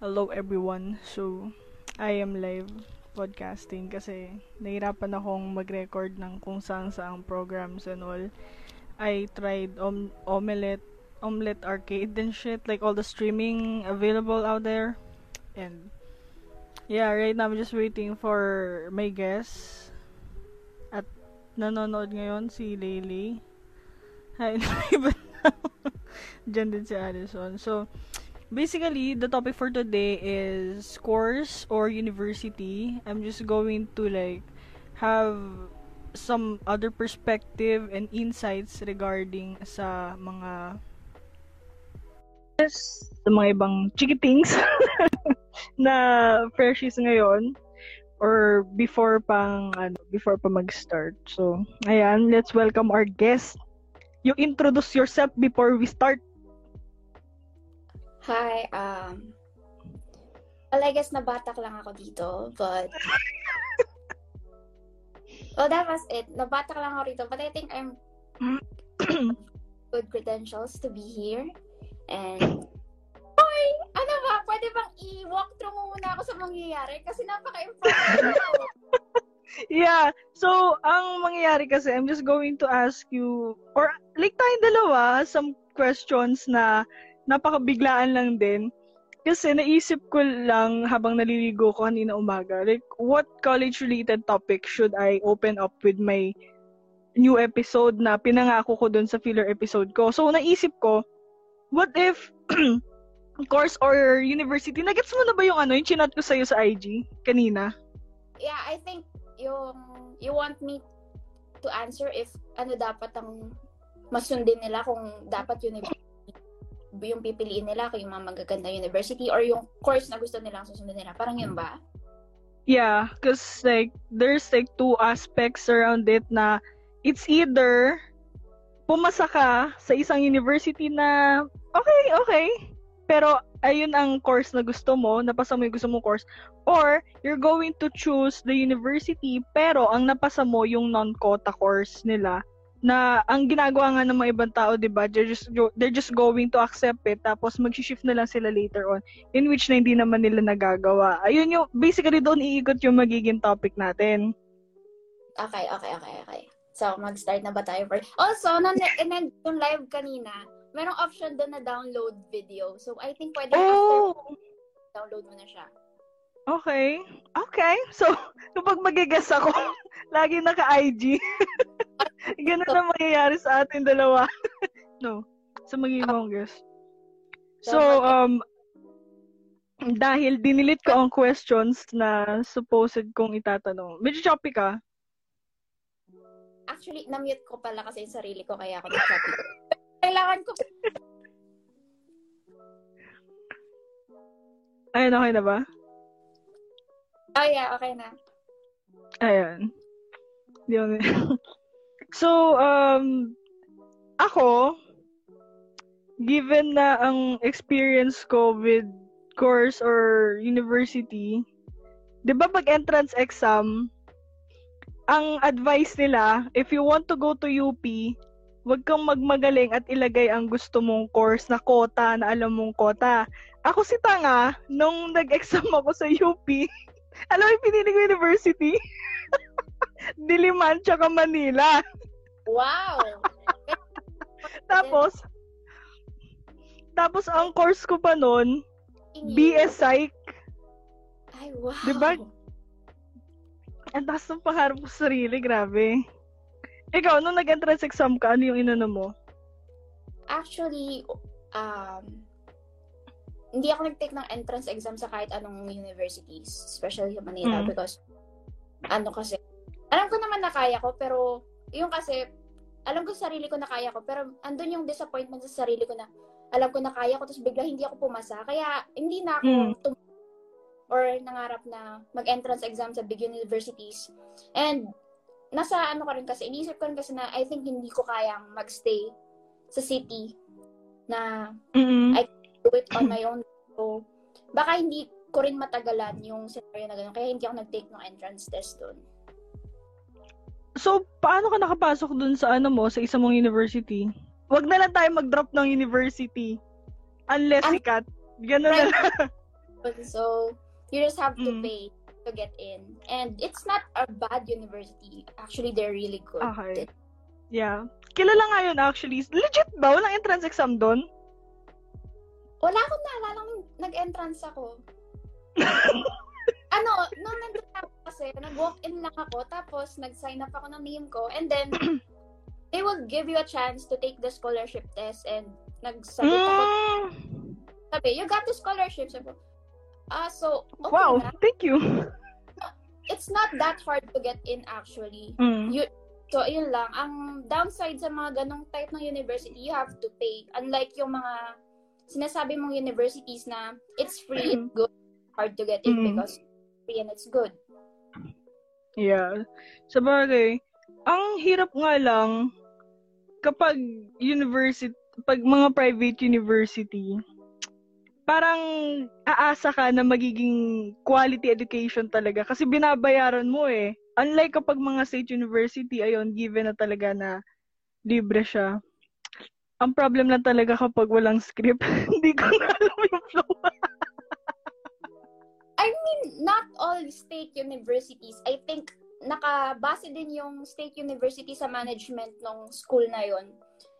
Hello everyone. So, I am live podcasting kasi nahirapan akong mag-record ng kung saan saang programs and all. I tried om- Omelette, Omelette Arcade and shit, like all the streaming available out there. And yeah, right now I'm just waiting for my guest. At nanonood ngayon si Lily. Hi, iba na. Diyan din si Addison. So, basically, the topic for today is course or university. I'm just going to like have some other perspective and insights regarding sa mga sa mga ibang chikitings na freshies ngayon or before pang ano before pa mag-start. So, ayan, let's welcome our guest. You introduce yourself before we start. Hi, um, well, I guess nabatak lang ako dito, but, well, that was it. Nabatak lang ako rito, but I think I'm good credentials to be here. And, Hoy! Ano ba? Pwede bang i-walk through mo muna ako sa mangyayari? Kasi napaka-important. Yeah. So, ang mangyayari kasi, I'm just going to ask you, or like tayong dalawa, some questions na napakabiglaan lang din. Kasi naisip ko lang habang naliligo ko kanina umaga, like, what college-related topic should I open up with my new episode na pinangako ko dun sa filler episode ko. So, naisip ko, what if course or university, nagets mo na ba yung ano, yung chinat ko sa'yo sa IG kanina? Yeah, I think yung, you want me to answer if ano dapat ang masundin nila kung dapat yun yung pipiliin nila kung yung mga magaganda university or yung course na gusto nilang susundin nila. Parang yun ba? Yeah, because like there's like two aspects around it na it's either pumasa ka sa isang university na okay, okay, pero ayun ang course na gusto mo, napasa mo yung gusto mong course, or you're going to choose the university pero ang napasa mo yung non-quota course nila na ang ginagawa nga ng mga ibang tao, 'di ba? They're just they're just going to accept it tapos mag-shift na lang sila later on in which na hindi naman nila nagagawa. Ayun yung basically doon iikot yung magiging topic natin. Okay, okay, okay, okay. So, mag-start na ba tayo for... Also, nung and yung live kanina, merong option doon na download video. So, I think pwede Oh! after download mo na siya. Okay. Okay. So, kapag magigas ako, lagi naka-IG. Ganun na mangyayari sa atin dalawa. no. Sa magiging guest. So, um, dahil dinilit ko ang questions na supposed kong itatanong. Medyo choppy ka. Actually, na-mute ko pala kasi yung sarili ko kaya ako nag-copy. Kailangan ko... Ayun, okay na ba? Oh yeah, okay na. Ayan. Yun. So, um, ako, given na ang experience ko with course or university, di ba pag entrance exam, ang advice nila, if you want to go to UP, wag kang magmagaling at ilagay ang gusto mong course na kota, na alam mong kota. Ako si Tanga, nung nag-exam ako sa UP, alam mo yung pinili ko university? Diliman tsaka Manila. Wow! Tapos, tapos ang course ko pa noon. BS Psych. Ay, wow. Diba? Ang taas ng pangarap ko sa sarili, grabe. Ikaw, nung nag-entrance exam ka, ano yung inano mo? Actually, um, hindi ako nag-take ng entrance exam sa kahit anong universities, especially sa Manila, Mm. because, ano kasi, alam ko naman na kaya ko, pero, yung kasi, alam ko sa sarili ko na kaya ko, pero andun yung disappointment sa sarili ko na, alam ko na kaya ko, tapos bigla hindi ako pumasa. Kaya, hindi na ako Mm. tum- or nangarap na mag-entrance exam sa big universities. And, nasa ano ka rin kasi, iniisip ko rin kasi na I think hindi ko kayang magstay sa city na Mm-mm. I- do it on my own. So, baka hindi ko rin matagalan yung scenario na gano'n. Kaya hindi ako nag-take ng entrance test doon. So, paano ka nakapasok dun sa ano mo, sa isang mong university? Wag na lang tayo mag-drop ng university. Unless Ah, sikat. Ganun na right. lang. So, you just have to Mm. pay to get in. And it's not a bad university. Actually, they're really good. Okay. Yeah. Kilala nga yun actually. Legit ba? Walang entrance exam doon? Wala akong naalala nung nag-entrance ako. ano, nung nandun ako kasi, nag-walk-in lang ako, tapos nag-sign up ako ng name ko, and then, they will give you a chance to take the scholarship test, and nagsabi ako, Mm. sabi, you got the scholarship. Sabi ah, so, okay Wow, na. thank you. It's not that hard to get in, actually. Mm. You, so, yun lang. Ang downside sa mga ganong type ng university, you have to pay. Unlike yung mga sinasabi mong universities na it's free, it's good, hard to get in Mm. because free and it's good. Yeah. Sa bagay, ang hirap nga lang kapag university, pag mga private university, parang aasa ka na magiging quality education talaga kasi binabayaran mo eh. Unlike kapag mga state university, ayun, given na talaga na libre siya. Ang problem lang talaga kapag walang script, hindi ko na alam yung flow. I mean, not all state universities. I think nakabase din yung state university sa management ng school na yon.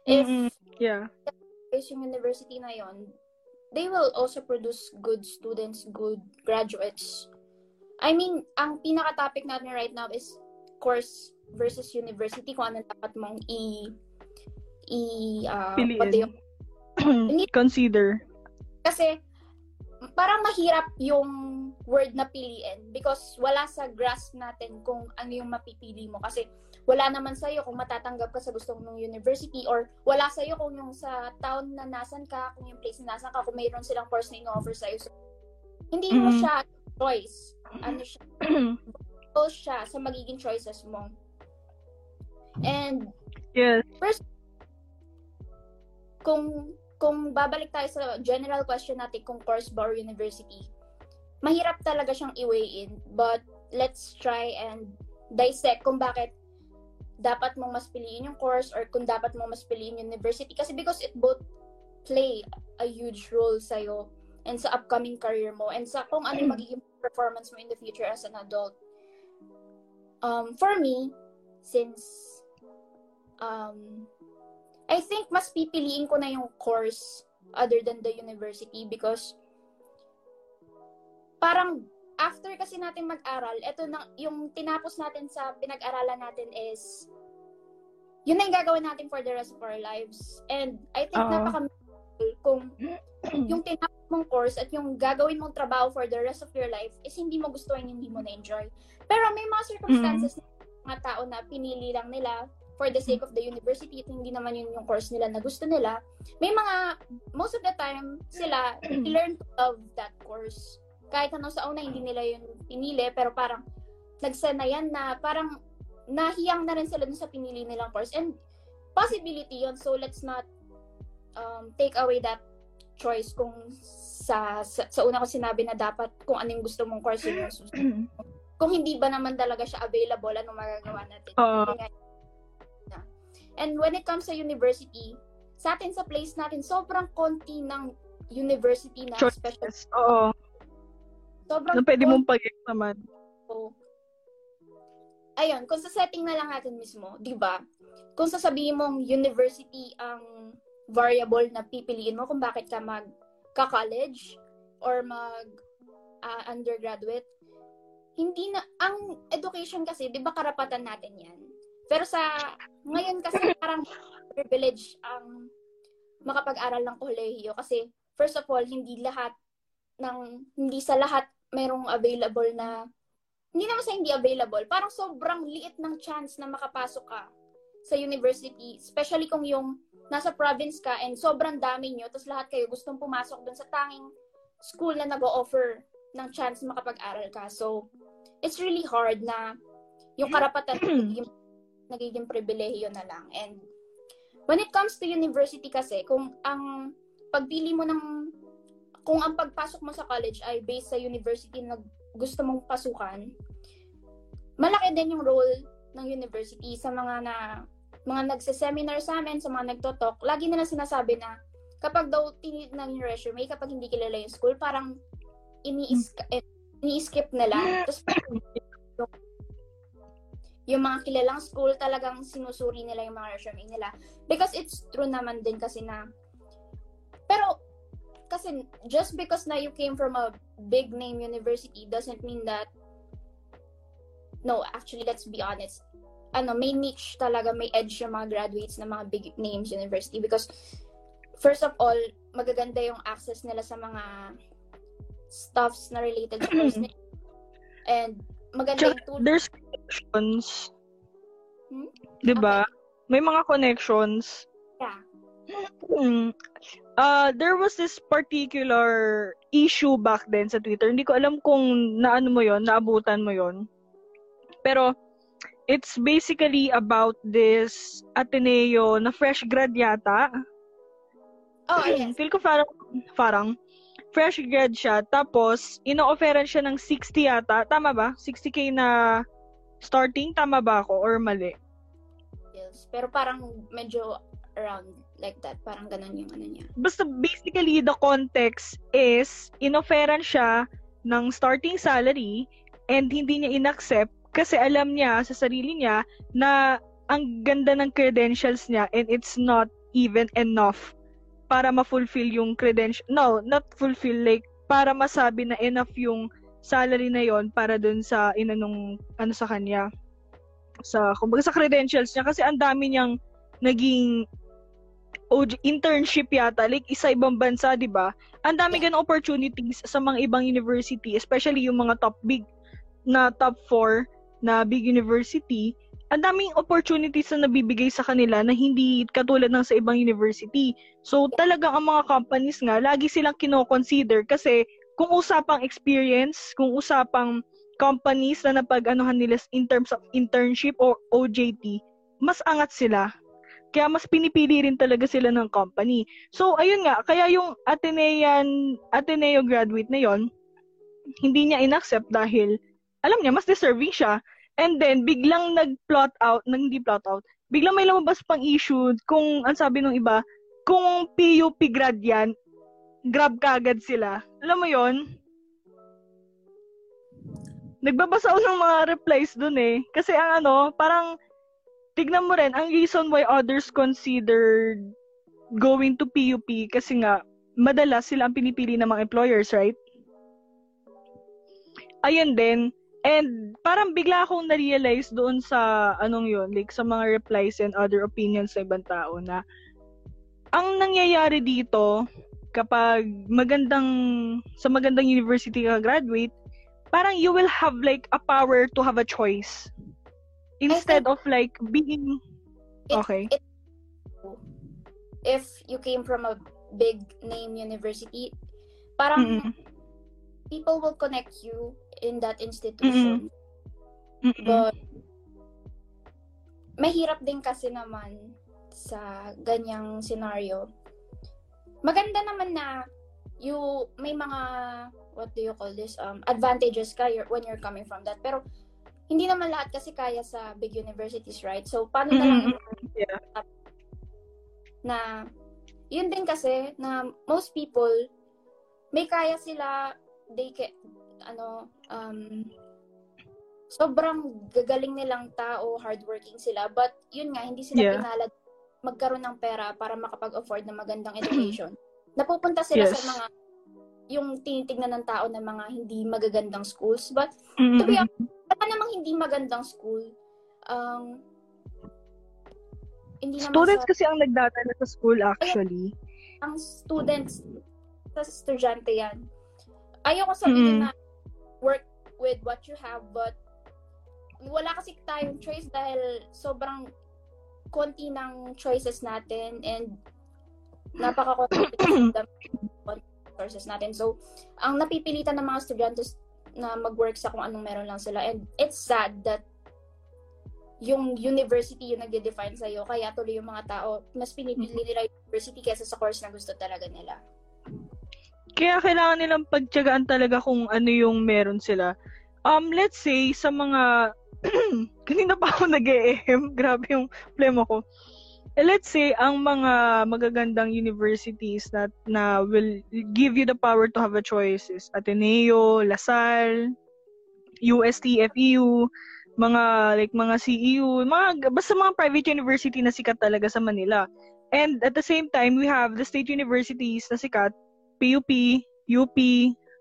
If Mm-mm. Yeah. is yung university na yon, they will also produce good students, good graduates. I mean, ang pinaka-topic natin right now is course versus university kung ano dapat mong i i uh, you- Piliin. Consider. kasi parang mahirap yung word na piliin because wala sa grasp natin kung ano yung mapipili mo kasi wala naman sa'yo kung matatanggap ka sa gusto mong university or wala sa'yo kung yung sa town na nasan ka, kung yung place na nasan ka, kung mayroon silang course na ino-offer sa'yo. So, hindi mo Mhm. siya choice. Ano siya? Ito siya sa magiging choices mo. And yes. kung kung babalik tayo sa general question natin kung course ba or university, mahirap talaga siyang i-weigh in. But let's try and dissect kung bakit dapat mong mas piliin yung course or kung dapat mong mas piliin yung university. Kasi because it both play a huge role sa'yo and sa upcoming career mo and sa kung ano magiging performance mo in the future as an adult. Um, for me, since um, I think mas pipiliin ko na yung course other than the university because parang after kasi natin mag-aral, eto na yung tinapos natin sa pinag-aralan natin is yun na yung gagawin natin for the rest of our lives. And I think Oo. napaka kung yung tinapos mong course at yung gagawin mong trabaho for the rest of your life is hindi mo gusto and hindi mo na-enjoy. Pero may mga circumstances na mga tao na pinili lang nila for the sake of the university at hindi naman yun yung course nila na gusto nila. May mga, most of the time, sila learn to love that course. Kahit ano sa una, hindi nila yun pinili, pero parang nagsanayan na parang nahiyang na rin sila dun sa pinili nilang course. And possibility yun, so let's not um, take away that choice kung sa, sa, sa una ko sinabi na dapat kung ano yung gusto mong course yun yung susunod. Kung hindi ba naman talaga siya available, ano magagawa natin? Nga. And when it comes sa university, sa atin sa place natin, sobrang konti ng university na special. Choices. Oo. Sobrang Na pwede mong pag naman. So, ayun, kung sa setting na lang natin mismo, di ba? Kung sasabihin mong university ang variable na pipiliin mo kung bakit ka mag ka-college or mag ah, undergraduate, hindi na, ang education kasi, di ba karapatan natin yan? Pero sa, ngayon kasi parang privilege ang makapag-aral ng kolehiyo kasi first of all, hindi lahat ng, hindi sa lahat merong available na hindi naman sa hindi available, parang sobrang liit ng chance na makapasok ka sa university, especially kung yung nasa province ka and sobrang dami nyo, tapos lahat kayo gustong pumasok dun sa tanging school na nag-o-offer ng chance makapag-aral ka. So, it's really hard na yung karapatan nagiging, nagiging pribilehiyo na lang. And when it comes to university kasi, kung ang pagpili mo ng kung ang pagpasok mo sa college ay based sa university na gusto mong pasukan, malaki din yung role ng university sa mga na mga nagse-seminar sa amin, sa mga nagtotalk, lagi nila sinasabi na kapag daw tinignan yung resume, kapag hindi kilala yung school, parang ini-skip, ini-skip nila. Tapos, yung mga kilalang school, talagang sinusuri nila yung mga resume nila. Because it's true naman din kasi na, pero, kasi just because na you came from a big name university doesn't mean that, no, actually, let's be honest, ano, may niche talaga, may edge yung mga graduates ng mga big names university because, first of all, magaganda yung access nila sa mga stuffs na related course nila. And maganda yung tool. There's connections. Hmm? 'Di ba? May mga connections. Yeah. Hmm. Uh, there was this particular issue back then sa Twitter. Hindi ko alam kung naano mo yon, naabutan mo yon. Pero it's basically about this Ateneo na fresh grad yata. Oh, yes. Feel ko parang, parang fresh grad siya. Tapos, ino-offeran siya ng 60 yata. Tama ba? 60k na starting? Tama ba ako? Or mali? Yes. Pero parang medyo around like that. Parang ganun yung ano niya. Basta basically, the context is, inoferan siya ng starting salary and hindi niya inaccept kasi alam niya sa sarili niya na ang ganda ng credentials niya and it's not even enough para ma-fulfill yung credential. No, not fulfill. Like, para masabi na enough yung salary na yon para dun sa inanong ano sa kanya sa kumbaga sa credentials niya kasi ang dami niyang naging OJ, internship yata like isa ibang bansa 'di ba ang dami ganung opportunities sa mga ibang university especially yung mga top big na top 4 na big university ang daming opportunities na nabibigay sa kanila na hindi katulad ng sa ibang university. So, talagang ang mga companies nga, lagi silang kino-consider kasi kung usapang experience, kung usapang companies na napag-anuhan nila in terms of internship or OJT, mas angat sila. Kaya mas pinipili rin talaga sila ng company. So, ayun nga, kaya yung Atenean, Ateneo graduate na yon hindi niya inaccept dahil alam niya, mas deserving siya. And then, biglang nag-plot out, nang hindi plot out, biglang may lumabas pang issue kung, ang sabi ng iba, kung PUP grad yan, grab kagad sila. Alam mo yon Nagbabasa ako ng mga replies dun eh. Kasi ang ano, parang, tignan mo rin, ang reason why others considered going to PUP kasi nga, madalas sila ang pinipili ng mga employers, right? Ayun din, And parang bigla akong na-realize doon sa anong yun, like sa mga replies and other opinions sa ibang tao na ang nangyayari dito kapag magandang sa magandang university ka graduate, parang you will have like a power to have a choice. Instead of like being It- okay. it- if you came from a big name university, parang Mm-mm. people will connect you in that institution. Mm-mm. But, mahirap din kasi naman sa ganyang scenario. Maganda naman na you, may mga, what do you call this, um, advantages ka you're, when you're coming from that. Pero, hindi naman lahat kasi kaya sa big universities, right? So, paano na lang Mm-mm. Yeah. na, yun din kasi, na most people, may kaya sila, they can, ano, um, sobrang gagaling nilang tao, hardworking sila, but yun nga, hindi sila Yeah. pinalad magkaroon ng pera para makapag-afford ng magandang education. Napupunta sila Yes. sa mga yung tinitignan ng tao ng mga hindi magagandang schools. But to be Mm-mm. honest, wala namang hindi magandang school. Um, hindi Students sa, kasi ang nagdadala sa school actually. ang students, sa estudyante yan. Ayoko sabihin Mm. na work with what you have, but wala kasi tayong choice dahil sobrang konti ng choices natin and napaka-konti ng resources natin. So, ang napipilitan ng mga estudyante na mag-work sa kung anong meron lang sila. And it's sad that yung university yung nagde-define sa'yo. Kaya tuloy yung mga tao, mas pinipili nila yung university kaysa sa course na gusto talaga nila. Kaya kailangan nilang pagtyagaan talaga kung ano yung meron sila. Um, let's say, sa mga... kanina pa ako nag -e Grabe yung problema ko. Eh, let's say, ang mga magagandang universities that na will give you the power to have a choice is Ateneo, LaSalle, UST, FEU, mga like mga CEU, mga basta mga private university na sikat talaga sa Manila. And at the same time, we have the state universities na sikat, PUP, UP,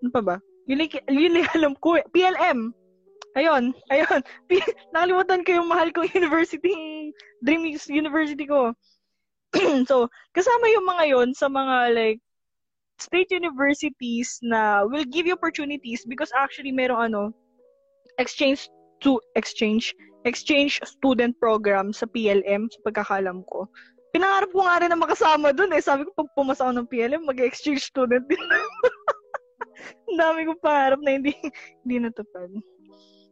ano pa ba? Yun, yun lang alam ko eh. PLM. Ayun, ayun. Nakalimutan ko yung mahal kong university, dream university ko. so, kasama yung mga yon sa mga like state universities na will give you opportunities because actually merong ano exchange to exchange exchange student program sa PLM sa pagkakalam ko. Pinangarap ko nga rin na makasama dun eh. Sabi ko pag pumasa ako ng PLM, mag-exchange student din. Ang dami kong pangarap na hindi hindi natupad.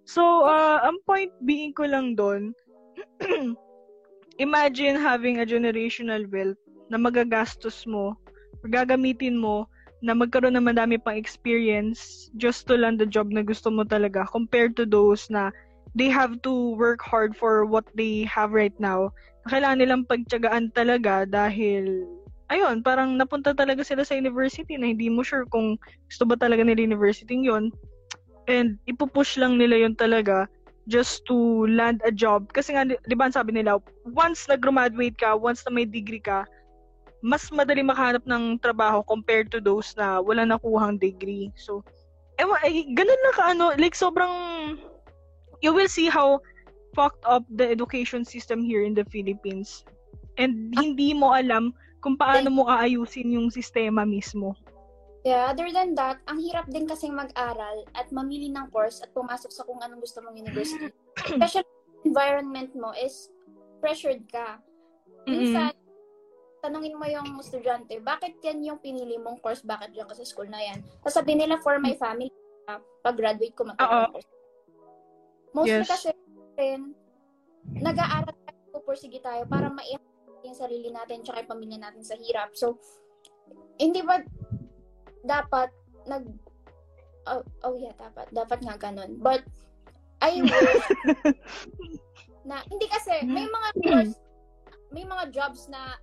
So, uh, ang point being ko lang doon, imagine having a generational wealth na magagastos mo, gagamitin mo na magkaroon ng madami pang experience just to land the job na gusto mo talaga compared to those na they have to work hard for what they have right now. Kailangan nilang pagtyagaan talaga dahil ayun, parang napunta talaga sila sa university na hindi mo sure kung gusto ba talaga nila university yon And ipupush lang nila yon talaga just to land a job. Kasi nga, di ba sabi nila, once nag-graduate ka, once na may degree ka, mas madali makahanap ng trabaho compared to those na wala nakuhang degree. So, ewan, eh, ganun na ka, ano, like sobrang, you will see how fucked up the education system here in the Philippines. And hindi mo alam kung paano mo aayusin yung sistema mismo. Yeah, other than that, ang hirap din kasing mag-aral at mamili ng course at pumasok sa kung anong gusto mong university. Especially environment mo is pressured ka. Minsan, mm-hmm. tanungin mo yung estudyante, bakit yan yung pinili mong course? Bakit yan ka sa school na yan? Sasabihin nila, for my family, uh, pag-graduate ko magkakaroon course. Mostly yes. kasi rin, nag-aaral tayo, pursige tayo para maiyak yung sarili natin tsaka yung pamilya natin sa hirap. So, hindi ba dapat nag oh, oh yeah, dapat dapat nga ganun. But I wish na hindi kasi may mga course, may mga jobs na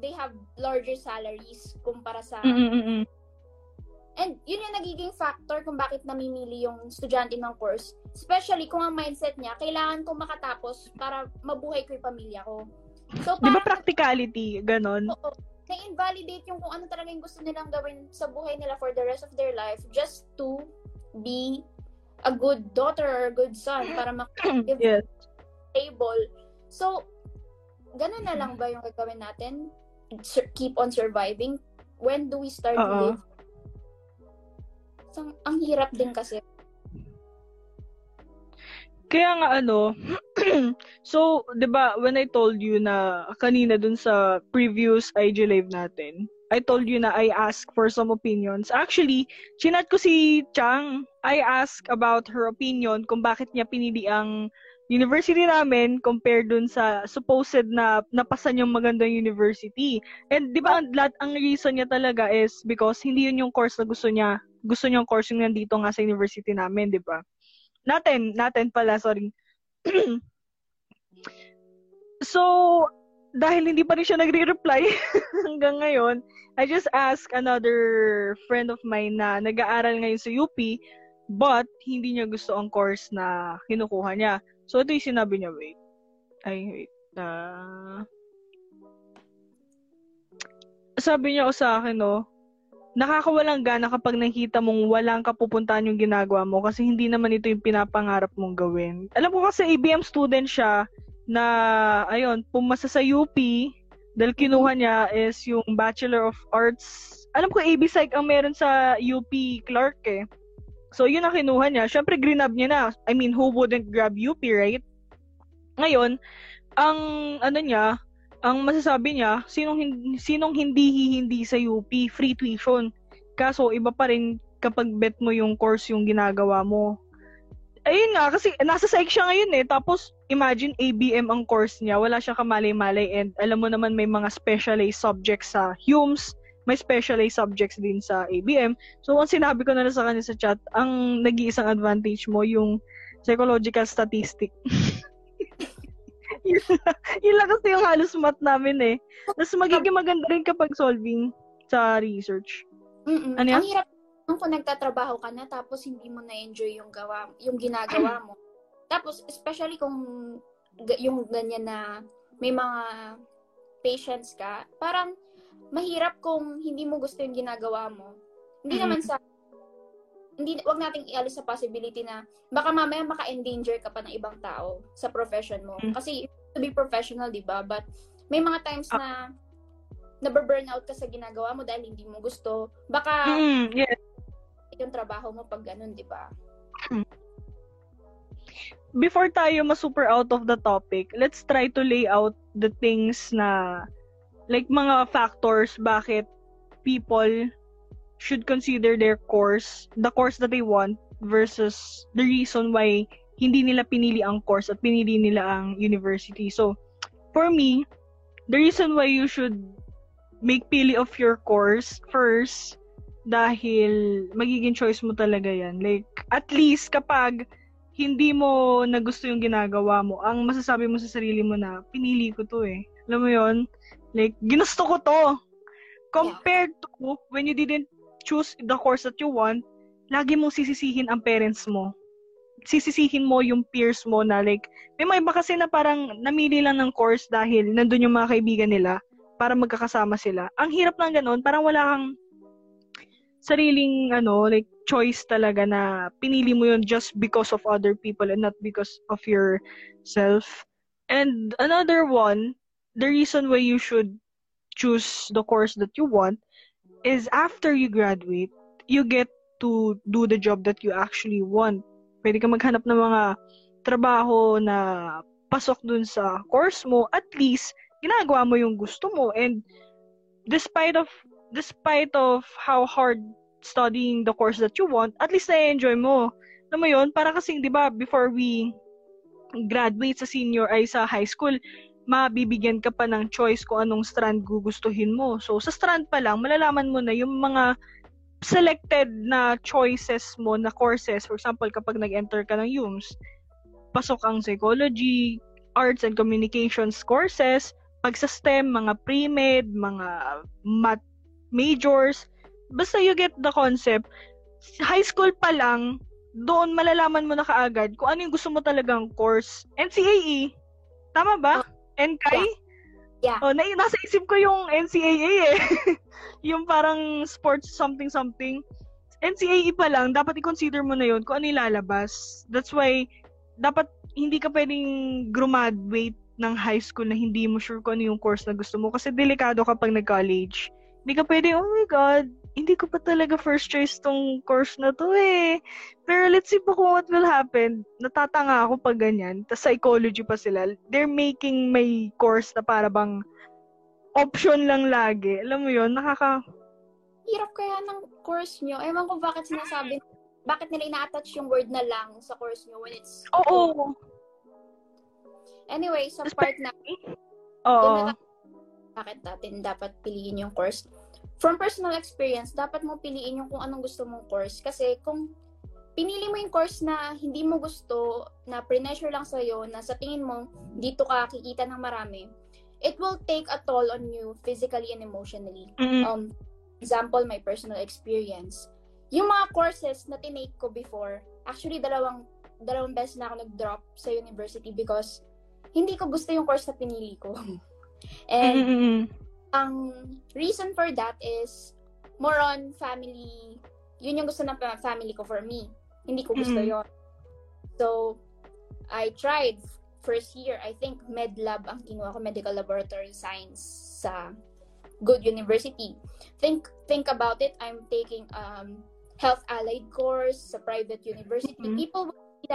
they have larger salaries kumpara sa Mm-mm. And yun yung nagiging factor kung bakit namimili yung estudyante ng course. Especially kung ang mindset niya, kailangan ko makatapos para mabuhay ko yung pamilya ko. So, Di ba practicality? Ganon? Oo na-invalidate yung kung ano talaga yung gusto nilang gawin sa buhay nila for the rest of their life just to be a good daughter or a good son para mak-give yes. stable. So, ganun na lang ba yung gagawin natin? Keep on surviving? When do we start Uh-oh. to live? So, ang hirap din kasi. Kaya nga ano, so, 'di ba, when I told you na kanina dun sa previous IG live natin, I told you na I ask for some opinions. Actually, chinat ko si Chang. I ask about her opinion kung bakit niya pinili ang university namin compared dun sa supposed na napasan yung magandang university. And 'di ba lahat ang reason niya talaga is because hindi yun yung course na gusto niya. Gusto niya yung course yung nandito nga sa university namin, 'di ba? Natin, natin pala, sorry. so, dahil hindi pa rin siya nagre-reply hanggang ngayon, I just asked another friend of mine na nag-aaral ngayon sa UP, but hindi niya gusto ang course na kinukuha niya. So, ito yung sinabi niya, wait. Ay, wait. Uh, sabi niya o sa akin, no, nakakawalang gana kapag nakita mong walang kapupuntahan yung ginagawa mo kasi hindi naman ito yung pinapangarap mong gawin. Alam ko kasi ABM student siya na, ayun, pumasa sa UP dahil kinuha niya is yung Bachelor of Arts. Alam ko AB Psych ang meron sa UP Clark eh. So, yun ang kinuha niya. Siyempre, grinab niya na. I mean, who wouldn't grab UP, right? Ngayon, ang ano niya, ang masasabi niya, sinong hindi, sinong hindi hindi sa UP, free tuition. Kaso iba pa rin kapag bet mo yung course yung ginagawa mo. Ayun nga, kasi nasa psych siya ngayon eh. Tapos, imagine ABM ang course niya. Wala siyang kamalay-malay and alam mo naman may mga specialized subjects sa HUMS, may specialized subjects din sa ABM. So, ang sinabi ko na lang sa kanya sa chat, ang nag-iisang advantage mo yung psychological statistic. yun lang kasi yung halos math namin eh. Tapos magiging maganda rin kapag solving sa research. Mm-mm. Ano yan? Ang hirap kung nagtatrabaho ka na tapos hindi mo na-enjoy yung gawa, yung ginagawa mo. tapos especially kung yung ganyan na may mga patients ka, parang mahirap kung hindi mo gusto yung ginagawa mo. Hindi mm-hmm. naman sa hindi wag nating ialis sa possibility na baka mamaya maka-endanger ka pa ng ibang tao sa profession mo. Mm-hmm. Kasi to be professional, 'di ba? But may mga times ah. na nababurnout ka sa ginagawa mo dahil hindi mo gusto. Baka mm, yeah. Yung trabaho mo pag ganun, 'di ba? Before tayo ma-super out of the topic, let's try to lay out the things na like mga factors bakit people should consider their course, the course that they want versus the reason why hindi nila pinili ang course at pinili nila ang university. So, for me, the reason why you should make pili of your course first dahil magiging choice mo talaga yan. Like, at least kapag hindi mo na gusto yung ginagawa mo, ang masasabi mo sa sarili mo na, pinili ko to eh. Alam mo yon Like, ginusto ko to. Compared to when you didn't choose the course that you want, lagi mong sisisihin ang parents mo. Sisisihin mo yung peers mo na like, may mga iba kasi na parang namili lang ng course dahil nandun yung mga kaibigan nila para magkakasama sila. Ang hirap lang ganun, parang wala kang sariling ano, like choice talaga na pinili mo yun just because of other people and not because of yourself. And another one the reason why you should choose the course that you want is after you graduate, you get to do the job that you actually want. Pwede ka maghanap ng mga trabaho na pasok dun sa course mo, at least ginagawa mo yung gusto mo and despite of despite of how hard studying the course that you want, at least na-enjoy mo. Alam mo yun, para kasi, di ba, before we graduate sa senior ay sa high school, mabibigyan ka pa ng choice kung anong strand gugustuhin mo. So, sa strand pa lang, malalaman mo na yung mga selected na choices mo na courses. For example, kapag nag-enter ka ng UMS, pasok ang psychology, arts and communications courses, pag sa STEM, mga pre-med, mga math majors, basta you get the concept, high school pa lang, doon malalaman mo na kaagad kung ano yung gusto mo talagang course. NCAE, tama ba? NKAI? Yeah. Oh, na, nasa isip ko yung NCAA eh. yung parang sports something something. NCAA pa lang, dapat i-consider mo na yun kung ano ilalabas. That's why, dapat hindi ka pwedeng graduate ng high school na hindi mo sure kung ano yung course na gusto mo. Kasi delikado kapag nag-college. Hindi ka pwedeng, oh my God, hindi ko pa talaga first choice tong course na to eh. Pero let's see po kung what will happen. Natatanga ako pag ganyan. Tapos psychology pa sila. They're making my course na para bang option lang lagi. Alam mo yon nakaka... Hirap kaya ng course nyo. Ewan ko bakit sinasabi, bakit nila ina-attach yung word na lang sa course nyo when it's... Oo. Anyway, sa part na... Oo. Bakit natin dapat piliin yung course? from personal experience, dapat mo piliin yung kung anong gusto mong course. Kasi kung pinili mo yung course na hindi mo gusto, na pre-measure lang sa'yo, na sa tingin mo, dito ka kikita ng marami, it will take a toll on you physically and emotionally. Mm-hmm. Um, example, my personal experience. Yung mga courses na tinake ko before, actually, dalawang, dalawang beses na ako nag-drop sa university because hindi ko gusto yung course na pinili ko. and mm-hmm ang reason for that is more on family. Yun yung gusto ng family ko for me. Hindi ko gusto mm-hmm. yon. So, I tried first year, I think MedLab ang kinuha ko, Medical Laboratory Science sa good university. Think think about it, I'm taking um health allied course sa private university. Mm-hmm. People will see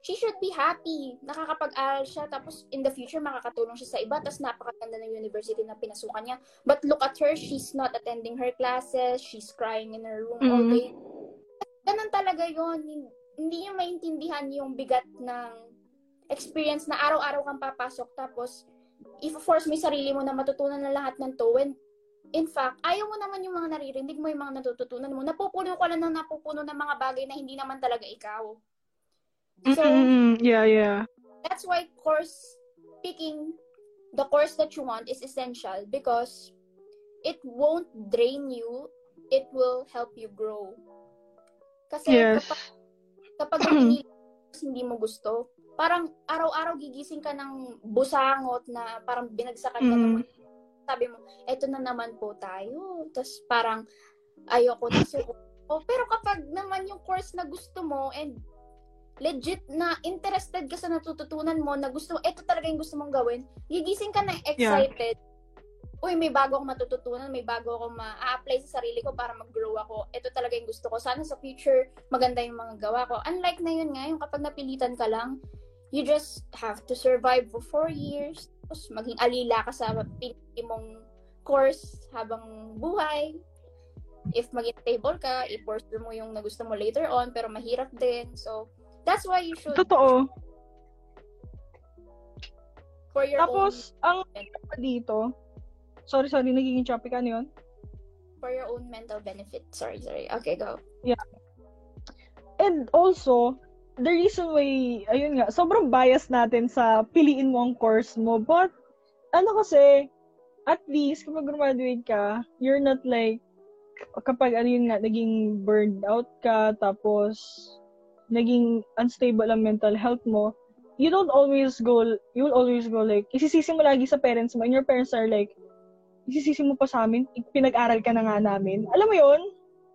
she should be happy. Nakakapag-aral siya, tapos in the future, makakatulong siya sa iba, tapos napakaganda ng university na pinasukan niya. But look at her, she's not attending her classes, she's crying in her room mm-hmm. all day. Ganun talaga yon Hindi niyo maintindihan yung bigat ng experience na araw-araw kang papasok, tapos i-force mo yung sarili mo na matutunan na lahat ng to when in fact, ayaw mo naman yung mga naririnig mo, yung mga natututunan mo. Napupuno ko lang ng napupuno ng mga bagay na hindi naman talaga ikaw. So, mm-hmm. yeah, yeah. That's why course picking the course that you want is essential because it won't drain you, it will help you grow. Kasi Yes. kapag, kapag hindi mo gusto, parang araw-araw gigising ka ng busangot na parang binagsakan ka Mm. naman. Sabi mo, eto na naman po tayo. Tapos parang ayoko na suko. Pero kapag naman yung course na gusto mo and legit na interested ka sa natututunan mo na gusto mo, eto talaga yung gusto mong gawin, gigising ka na excited. Uy, may bago akong matututunan, may bago akong ma-apply sa sarili ko para mag-grow ako. Ito talaga yung gusto ko. Sana sa future, maganda yung mga gawa ko. Unlike na yun nga, yung kapag napilitan ka lang, you just have to survive for four years. Tapos maging alila ka sa pinili mong course habang buhay. If maging stable ka, i-pursue mo yung nagusto mo later on, pero mahirap din. So, that's why you should, Totoo. for your Tapos, ang pa dito, sorry, sorry, nagiging topic, ano yun? own, for your own mental benefit. Sorry, sorry. Okay, go. And also, the reason why, ayun nga, sobrang bias natin sa piliin mo ang course mo. But, ano kasi, at least, kapag graduate ka, you're not like, kapag ano yun nga, naging burned out ka, tapos, naging unstable ang mental health mo, you don't always go, you will always go like, isisisi mo lagi sa parents mo, and your parents are like, isisisi mo pa sa amin, pinag-aral ka na nga namin. Alam mo yun?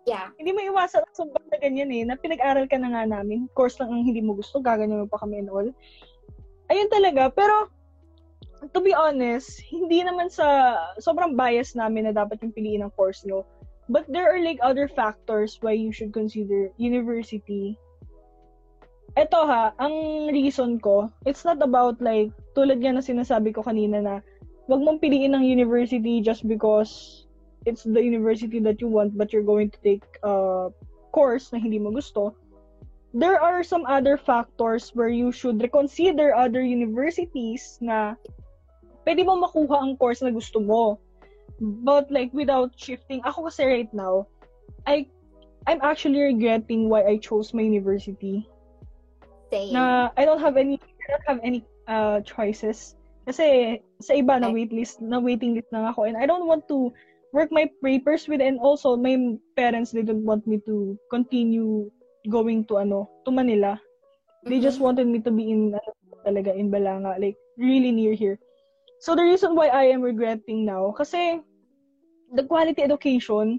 Yeah. hindi mo iwasan ang sumbang na ganyan eh, na pinag-aral ka na nga namin, course lang ang hindi mo gusto, gaganyan mo pa kami and all. Ayun talaga, pero to be honest, hindi naman sa sobrang bias namin na dapat yung piliin ng course nyo. But there are like other factors why you should consider university. Ito ha, ang reason ko, it's not about like, tulad nga na sinasabi ko kanina na, wag mong piliin ng university just because it's the university that you want but you're going to take a course na hindi mo gusto, there are some other factors where you should reconsider other universities na pwede mo makuha ang course na gusto mo. But like without shifting, ako kasi right now, I I'm actually regretting why I chose my university. Same. Na I don't have any I don't have any uh choices. Kasi sa iba na waitlist, na waiting list lang ako. And I don't want to work my papers with and also my parents they don't want me to continue going to ano to Manila. They just wanted me to be in ano, talaga in Balanga like really near here. So the reason why I am regretting now kasi the quality education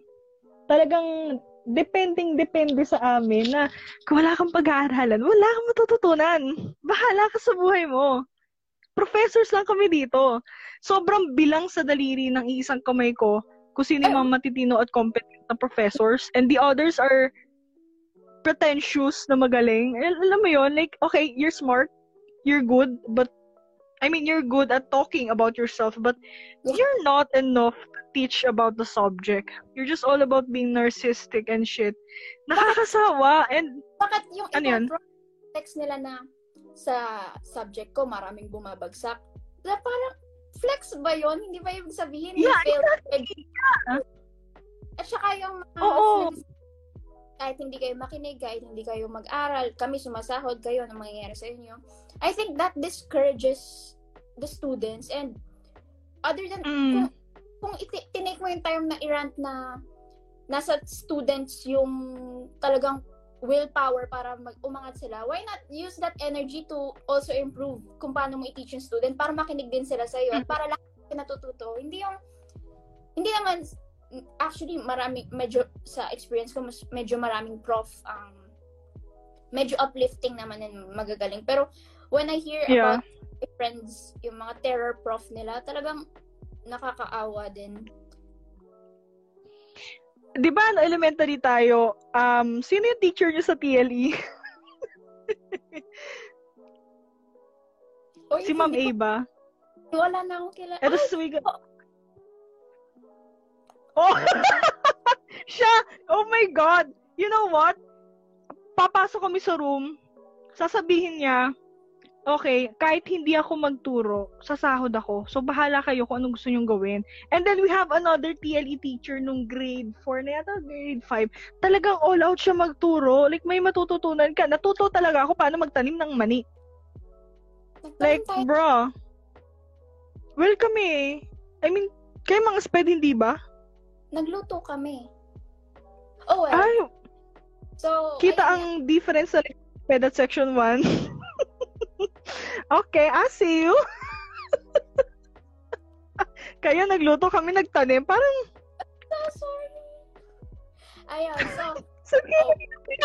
talagang depending depende sa amin na kung wala kang pag-aaralan wala kang matututunan bahala ka sa buhay mo professors lang kami dito sobrang bilang sa daliri ng isang kamay ko kung sino yung matitino at competent na professors. And the others are pretentious na magaling. Al- alam mo yon like, okay, you're smart, you're good, but, I mean, you're good at talking about yourself, but you're not enough to teach about the subject. You're just all about being narcissistic and shit. Nakakasawa. And, Bakit yung Ano yun? text nila na sa subject ko maraming bumabagsak? Na parang, flex ba yon Hindi ba yung sabihin? Yeah, exactly. At saka yung mga Oo. flex, kahit hindi kayo makinig, kahit hindi kayo mag-aral, kami sumasahod kayo, ano mangyayari sa inyo. I think that discourages the students and other than, Mm. kung, kung iti- tinake mo yung time na i-rant na nasa students yung talagang willpower para mag umangat sila, why not use that energy to also improve kung paano mo i-teach yung student para makinig din sila sa iyo at para lahat natututo. Hindi yung hindi naman actually marami medyo sa experience ko mas medyo maraming prof ang medyo uplifting naman and magagaling. Pero when I hear Yeah. about my friends, yung mga terror prof nila, talagang nakakaawa din. di ba, no, elementary tayo, um, sino yung teacher niyo sa TLE? Or si Ma'am hindi A ba? ko- Wala na akong kilala. Eto si Swiga. Oh! Siya! Oh my God! You know what? Papasok kami sa room, sasabihin niya, okay, kahit hindi ako magturo, sasahod ako. So, bahala kayo kung anong gusto nyong gawin. And then, we have another TLE teacher nung grade 4 na yata, grade 5. Talagang all out siya magturo. Like, may matututunan ka. Natuto talaga ako paano magtanim ng mani. Like, bro. Well, kami, I mean, kayo mga sped, hindi ba? Nagluto kami. Oh, well. Ay, so, kita ayun ang difference sa sped at section 1. okay, I see you. kayo nagluto, kami nagtanim. Parang. So, sorry. Ayun, so, sige,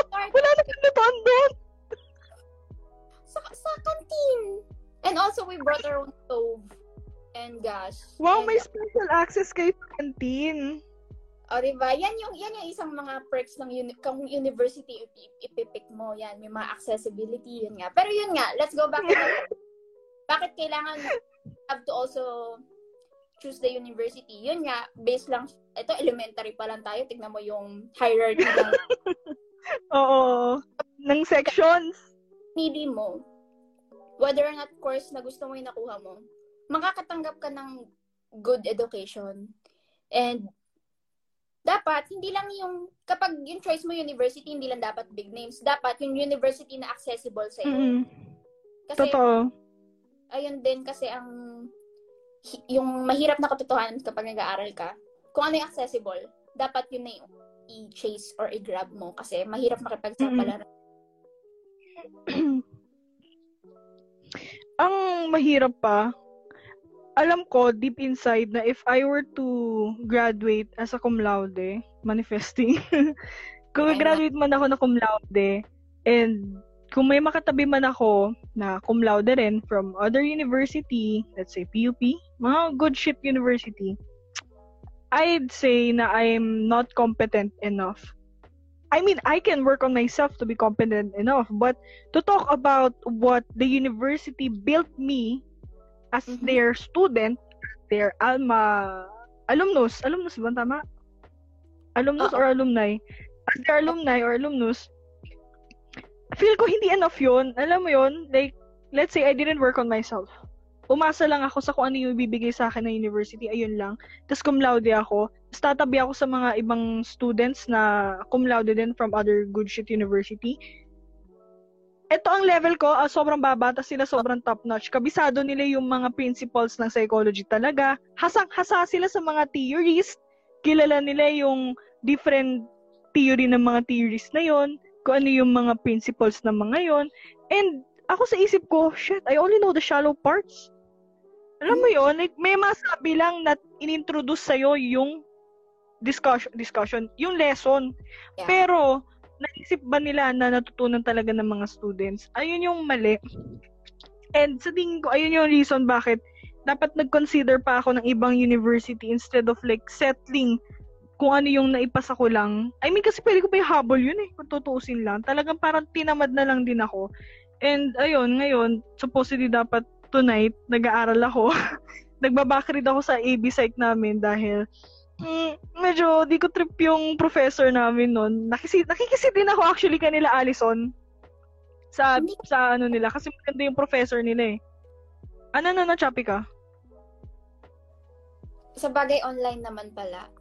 start wala na lutuan doon. sa, sa canteen. And also, we brought our own stove and gas. Wow, And, may special access kayo sa canteen. O, diba? Yan yung, yan yung isang mga perks ng uni- kung university ip- ipipick mo. Yan, may mga accessibility, yun nga. Pero yun nga, let's go back to bakit kailangan have to also choose the university. Yun nga, based lang, ito elementary pa lang tayo, tignan mo yung hierarchy ng Oo. Ng sections. pili mo. Whether or not course na gusto mo yung nakuha mo, makakatanggap ka ng good education. And dapat, hindi lang yung, kapag yung choice mo university, hindi lang dapat big names. Dapat yung university na accessible sa iyo. Mm-mm. Kasi, Totoo. ayun din kasi ang, yung mahirap na katotohanan kapag nag-aaral ka, kung ano yung accessible, dapat yun na yung i-chase or i-grab mo kasi mahirap makipagsapalaran. ang mahirap pa, alam ko deep inside na if I were to graduate as a cum laude, manifesting, kung graduate man ako na cum laude, and kung may makatabi man ako na cum laude rin from other university, let's say PUP, mga good shit university, I'd say na I'm not competent enough. I mean, I can work on myself to be competent enough, but to talk about what the university built me as Mhm. their student, their alma alumnus, alumnus ba tama? Alumnus Oo. or alumni? As their alumni or alumnus, feel ko hindi enough yun. Alam mo yun, like, let's say I didn't work on myself. Umasa lang ako sa kung ano yung ibibigay sa akin ng university, ayun lang. Tapos cum laude ako. Tapos tatabi ako sa mga ibang students na cum laude din from other good shit university. Ito ang level ko, ah, sobrang baba, tapos sila sobrang top-notch. Kabisado nila yung mga principles ng psychology talaga. Hasang-hasa sila sa mga theories. Kilala nila yung different theory ng mga theories na yon kung ano yung mga principles ng mga yon And ako sa isip ko, shit, I only know the shallow parts. Alam mo yon like, may masabi lang na inintroduce sa'yo yung discussion, discussion yung lesson. Yeah. Pero, naisip ba nila na natutunan talaga ng mga students? Ayun yung mali. And sa tingin ko, ayun yung reason bakit dapat nag-consider pa ako ng ibang university instead of like settling kung ano yung naipasa ko lang. I mean, kasi pwede ko pa ihabol yun eh, kung tutuusin lang. Talagang parang tinamad na lang din ako. And ayun, ngayon, supposedly dapat tonight, nag-aaral ako. Nagbabakrid ako sa AB site namin dahil mm, medyo di ko trip yung professor namin noon. Nakisi, nakikisi din ako actually kanila Allison sa Hindi- sa ano nila kasi maganda yung professor nila eh. Ano na na choppy ka? Sa bagay online naman pala.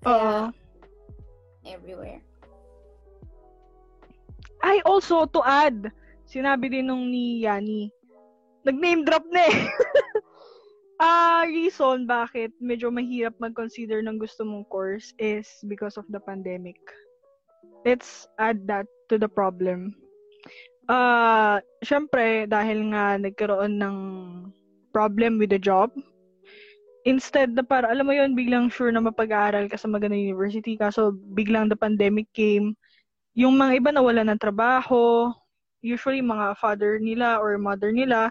Kaya, everywhere. Ay, also, to add, sinabi din nung ni Yani, nag-name drop na eh. Ah, reason bakit medyo mahirap mag-consider ng gusto mong course is because of the pandemic. Let's add that to the problem. Ah, syempre dahil nga nagkaroon ng problem with the job, instead na para alam mo yon biglang sure na mapag-aaral ka sa magandang university kaso biglang the pandemic came yung mga iba nawala ng trabaho, usually mga father nila or mother nila,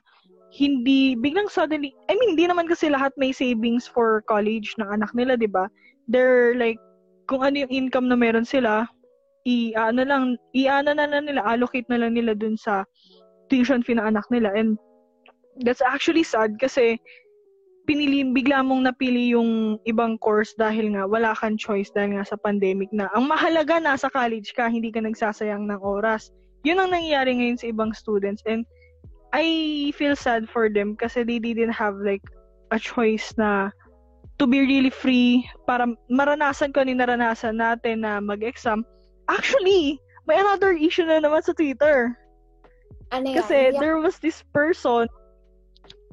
hindi, biglang suddenly, I mean, hindi naman kasi lahat may savings for college ng anak nila, di ba? They're like, kung ano yung income na meron sila, i, ano lang, i, ano na lang nila, allocate na lang nila dun sa tuition fee ng anak nila. And that's actually sad kasi pinili, bigla mong napili yung ibang course dahil nga wala kang choice dahil nga sa pandemic na ang mahalaga nasa college ka, hindi ka nagsasayang ng oras. Yun ang nangyayari ngayon sa ibang students and I feel sad for them kasi they didn't have like a choice na to be really free para maranasan ko ni naranasan natin na mag-exam. Actually, may another issue na naman sa Twitter. Ano yan? Kasi Hindi there was this person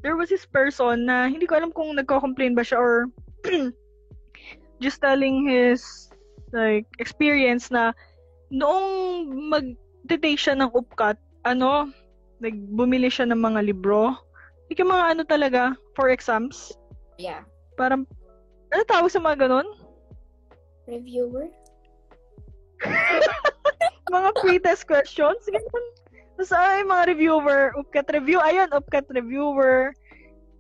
there was this person na hindi ko alam kung nagko-complain ba siya or just telling his like experience na noong mag-take siya ng upcut, ano, nagbumili siya ng mga libro. Like yung mga ano talaga, for exams. Yeah. Parang, ano tawag sa mga ganun? Reviewer? mga pre-test questions. Ganun. Tapos ay, mga reviewer, upcut review. Ayun, upcut reviewer.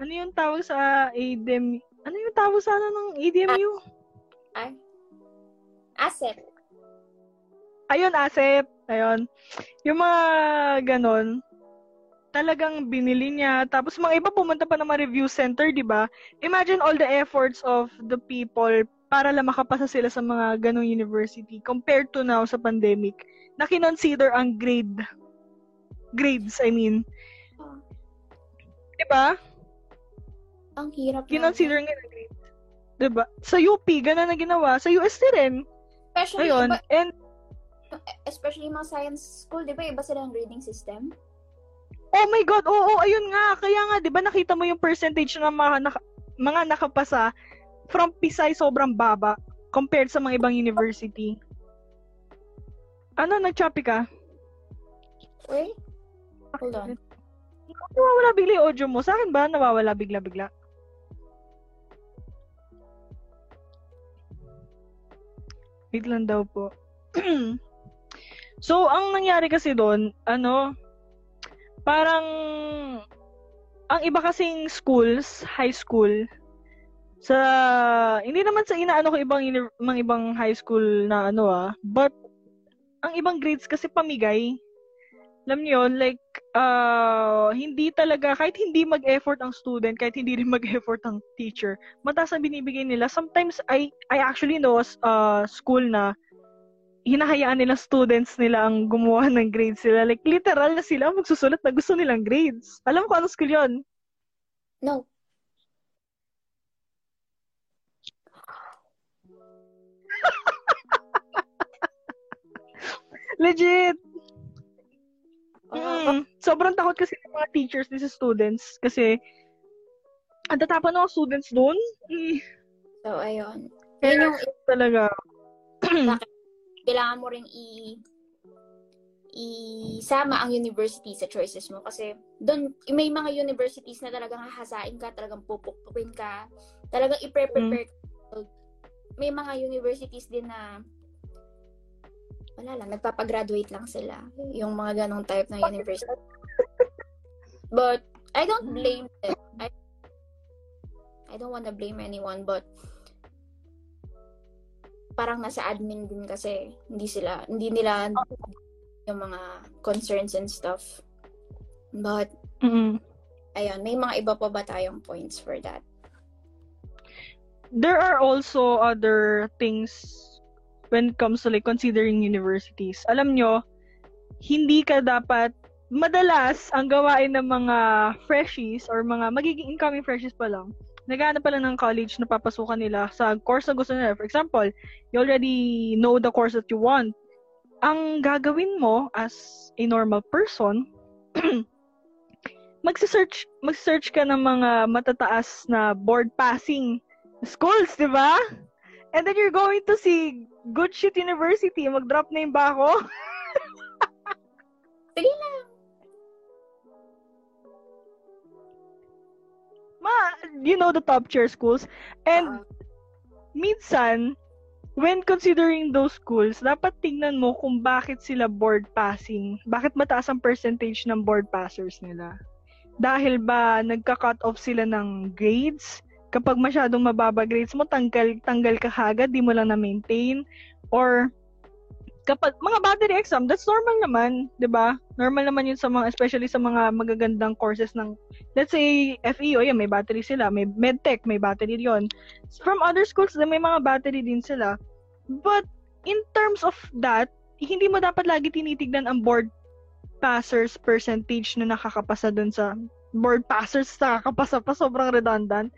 Ano yung tawag sa ADM? Ano yung tawag sa ano ng ADMU? Ay. Asset. Ayun, asset. Ayun. Yung mga ganon, talagang binili niya. Tapos mga iba pumunta pa ng mga review center, di ba? Imagine all the efforts of the people para lang makapasa sila sa mga ganong university compared to now sa pandemic na kinonsider ang grade grades, I mean. Di ba? Ang hirap. Kinonsider nga ng grades. Di ba? Sa UP, ganun na ginawa. Sa UST rin. Especially, Ayun. iba, And especially mga science school, di ba iba sila ang grading system? Oh my God, oo, ayun nga. Kaya nga, di ba nakita mo yung percentage ng mga, naka- mga nakapasa from Pisay sobrang baba compared sa mga ibang university. Ano, nag-choppy ka? Wait. Hold on. Nawawala bigla yung audio mo. Sa akin ba nawawala bigla-bigla? Wait lang daw po. so, ang nangyari kasi doon, ano, parang, ang iba kasing schools, high school, sa, hindi naman sa inaano ko ibang, mga ibang high school na ano ah, but, ang ibang grades kasi pamigay. Alam niyo yun, like, uh, hindi talaga, kahit hindi mag-effort ang student, kahit hindi rin mag-effort ang teacher, mataas ang binibigay nila. Sometimes, I, I actually know a s- uh, school na hinahayaan nila students nila ang gumawa ng grades sila. Like, literal na sila magsusulat na gusto nilang grades. Alam mo kung anong school yun? No. Legit! Mm, sobrang takot kasi ng mga teachers din sa students kasi ang tatapon ng students doon. Eh, So, ayun. kaya Yun yung talaga. kailangan mo ring i isama ang university sa choices mo kasi doon may mga universities na talagang hahasain ka, talagang pupukpukin ka, talagang i-prepare ka. May mga universities din na wala lang, nagpapagraduate lang sila. Yung mga ganong type ng university. But I don't blame them. I, I don't wanna blame anyone but parang nasa admin din kasi hindi sila hindi nila yung mga concerns and stuff. But Mm. ayun, may mga iba pa ba tayong points for that? There are also other things when it comes to like considering universities. Alam nyo, hindi ka dapat madalas ang gawain ng mga freshies or mga magiging incoming freshies pa lang. Naghahanap pa lang ng college na papasukan nila sa course na gusto nila. For example, you already know the course that you want. Ang gagawin mo as a normal person, magse-search mag-search ka ng mga matataas na board passing schools, di ba? And then you're going to see good shit university. Mag-drop name ba ako? Sige lang. Ma, you know the top tier schools. And Oo. minsan, when considering those schools, dapat tingnan mo kung bakit sila board passing. Bakit mataas ang percentage ng board passers nila. Dahil ba nagka-cut off sila ng grades? Kapag masyadong mababa grades mo, tanggal, tanggal ka agad, di mo lang na-maintain. Or kapag mga battery exam, that's normal naman, 'di ba? Normal naman 'yun sa mga especially sa mga magagandang courses ng let's say FEO, yan may battery sila, may medtech, may battery 'yon. From other schools, may mga battery din sila. But in terms of that, hindi mo dapat lagi tinitignan ang board passers percentage na nakakapasa dun sa board passers na nakakapasa pa sobrang redundant.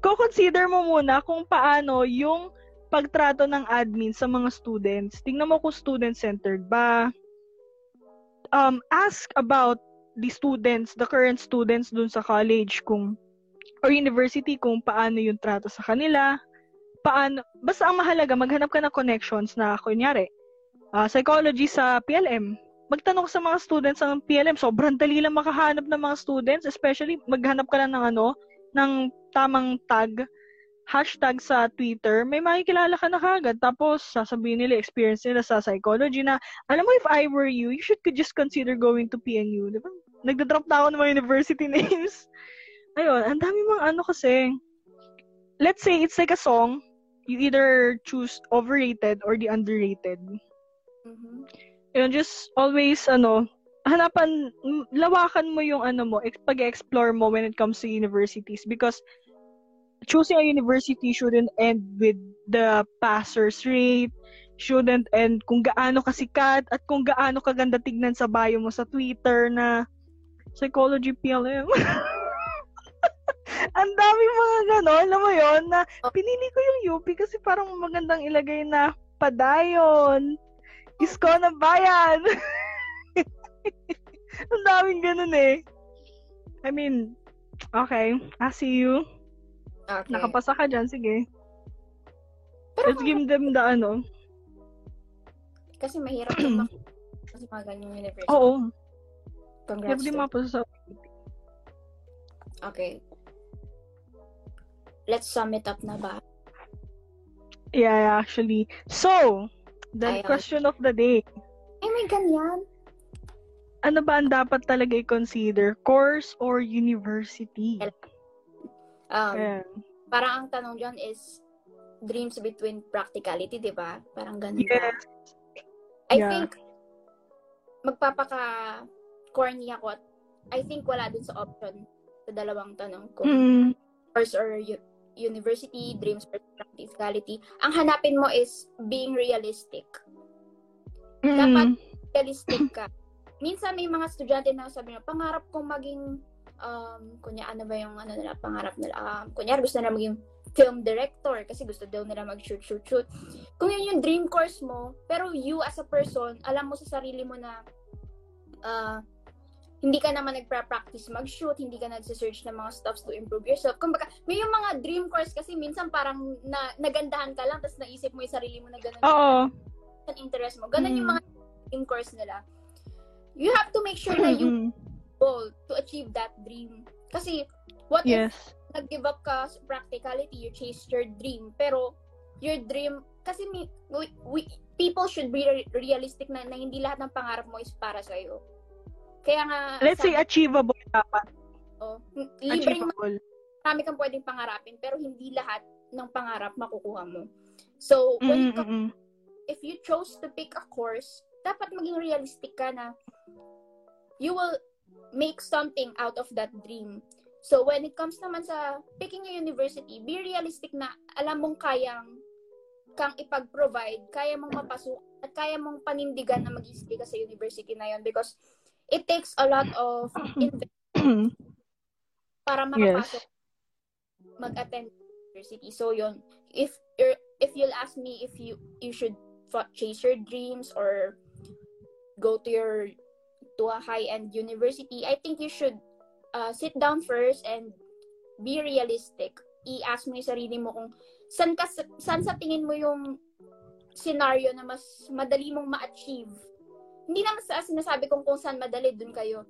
Ko-consider mo muna kung paano yung pagtrato ng admin sa mga students. Tingnan mo kung student-centered ba. Um, ask about the students, the current students dun sa college kung or university kung paano yung trato sa kanila, paano, basta ang mahalaga, maghanap ka ng connections na, kunyari, uh, psychology sa PLM, magtanong sa mga students ng PLM, sobrang dali lang makahanap ng mga students, especially maghanap ka lang ng ano, ng tamang tag, hashtag sa Twitter, may makikilala ka na kagad. Tapos, sasabihin nila, experience nila sa psychology na, alam mo, if I were you, you should could just consider going to PNU. Diba? Nagda-drop na ako ng mga university names. Ayun, ang dami mga ano kasi, let's say it's like a song, you either choose overrated or the underrated. Mm-hmm. Yun, just always, ano, hanapan, lawakan mo yung ano mo, pag-explore mo when it comes to universities because choosing a university shouldn't end with the passer's rate, shouldn't end kung gaano kasikat at kung gaano kaganda tignan sa bio mo sa Twitter na psychology PLM. Ang dami mga gano'n, alam mo yon na pinili ko yung UP kasi parang magandang ilagay na padayon, isko na bayan. Ang daming ganun eh. I mean, okay, I see you. Okay. Nakapasa ka dyan, sige. Pero Let's give them the ano. Kasi mahirap yung kasi mga ganyang university. Oo. Congrats. Hindi mapasa sa Okay. Let's sum it up na ba? Yeah, actually. So, the Ayaw. question of the day. Ay, may ganyan. Ano ba ang dapat talaga i-consider? Course or university? Um, yeah. Parang ang tanong dyan is dreams between practicality, di ba? Parang ganun yes. ba? I yeah. think magpapaka corny ako at I think wala dun sa option sa dalawang tanong ko. Mm. Course or u- university, dreams or practicality. Ang hanapin mo is being realistic. Mm. Dapat realistic ka. Minsan may mga estudyante na sabi na, pangarap kong maging um, kunya ano ba yung ano nila, pangarap nila. Um, kunya gusto nila maging film director kasi gusto daw nila mag-shoot, shoot, shoot. Kung yun yung dream course mo, pero you as a person, alam mo sa sarili mo na uh, hindi ka naman nagpa-practice mag-shoot, hindi ka nagse-search ng mga stuffs to improve yourself. Kumbaga, may yung mga dream course kasi minsan parang na, nagandahan ka lang tapos naisip mo yung sarili mo na gano'n. Oo. Yung interest mo. Ganun mm. yung mga dream course nila. You have to make sure na you goal to achieve that dream. Kasi, what yes. if nag-give up ka sa practicality, you chase your dream, pero your dream, kasi we, we, people should be realistic na, na hindi lahat ng pangarap mo is para sa'yo. Kaya nga... Let's say achievable dapat. Oh, libreng achievable. marami kang pwedeng pangarapin, pero hindi lahat ng pangarap makukuha mo. So, when mm-hmm. if you chose to pick a course, dapat maging realistic ka na you will make something out of that dream. So, when it comes naman sa picking a university, be realistic na alam mong kayang kang ipag-provide, kaya mong mapasok, at kaya mong panindigan na mag-stay ka sa university na yon because it takes a lot of investment para makapasok yes. mag-attend university. So, yon if you're, if you'll ask me if you you should chase your dreams or go to your to a high-end university, I think you should uh, sit down first and be realistic. I-ask mo yung sarili mo kung san, ka, san sa tingin mo yung scenario na mas madali mong ma-achieve. Hindi naman sa sinasabi kong kung saan madali, dun kayo.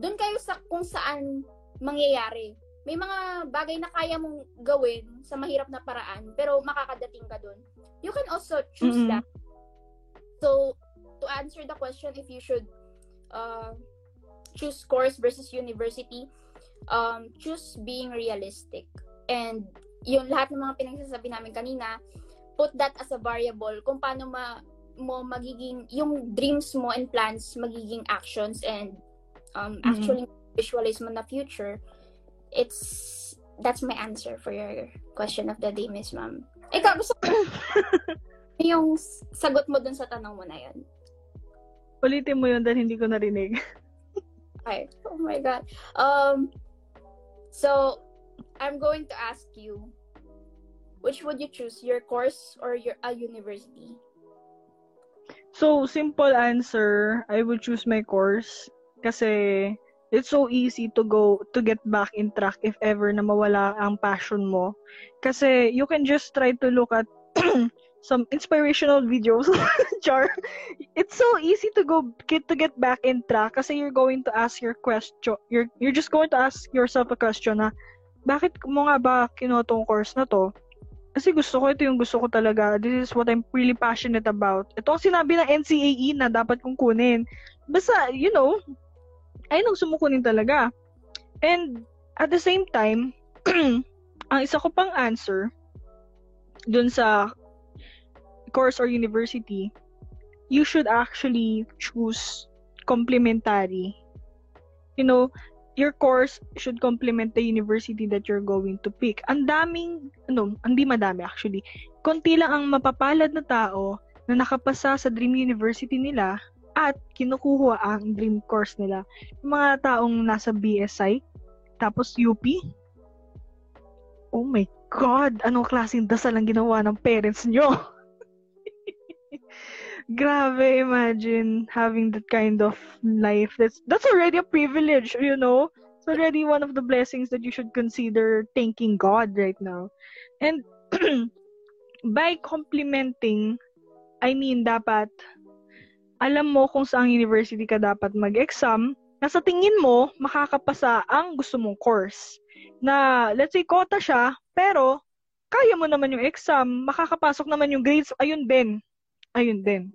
Dun kayo sa kung saan mangyayari. May mga bagay na kaya mong gawin sa mahirap na paraan, pero makakadating ka dun. You can also choose mm-hmm. that. So, to answer the question if you should uh, choose course versus university, um, choose being realistic. And yung lahat ng mga pinagsasabi namin kanina, put that as a variable kung paano ma mo magiging yung dreams mo and plans magiging actions and um, mm-hmm. actually visualize mo na future it's that's my answer for your question of the day Miss Ma'am ikaw gusto ko yung sagot mo dun sa tanong mo na yun Ulitin mo yun dahil hindi ko narinig. Ay, oh my God. Um, so, I'm going to ask you, which would you choose, your course or your a university? So, simple answer, I would choose my course kasi it's so easy to go to get back in track if ever na mawala ang passion mo. Kasi you can just try to look at some inspirational videos. Char. It's so easy to go get to get back in track kasi you're going to ask your question. You're you're just going to ask yourself a question na bakit mo nga ba kinuha tong course na to? Kasi gusto ko, ito yung gusto ko talaga. This is what I'm really passionate about. Ito ang sinabi ng NCAE na dapat kong kunin. Basta, you know, ay nang sumukunin talaga. And, at the same time, ang isa ko pang answer dun sa course or university, you should actually choose complementary. You know, your course should complement the university that you're going to pick. Ang daming, ano, hindi madami actually. Konti lang ang mapapalad na tao na nakapasa sa dream university nila at kinukuha ang dream course nila. Yung mga taong nasa BSI, tapos UP. Oh my God! Anong klaseng dasal ang ginawa ng parents nyo? Grabe, imagine having that kind of life. That's that's already a privilege, you know. It's already one of the blessings that you should consider thanking God right now. And by complementing, I mean dapat alam mo kung saang university ka dapat mag-exam na sa tingin mo makakapasa ang gusto mong course. Na let's say quota siya, pero kaya mo naman yung exam, makakapasok naman yung grades, ayun din ayun din.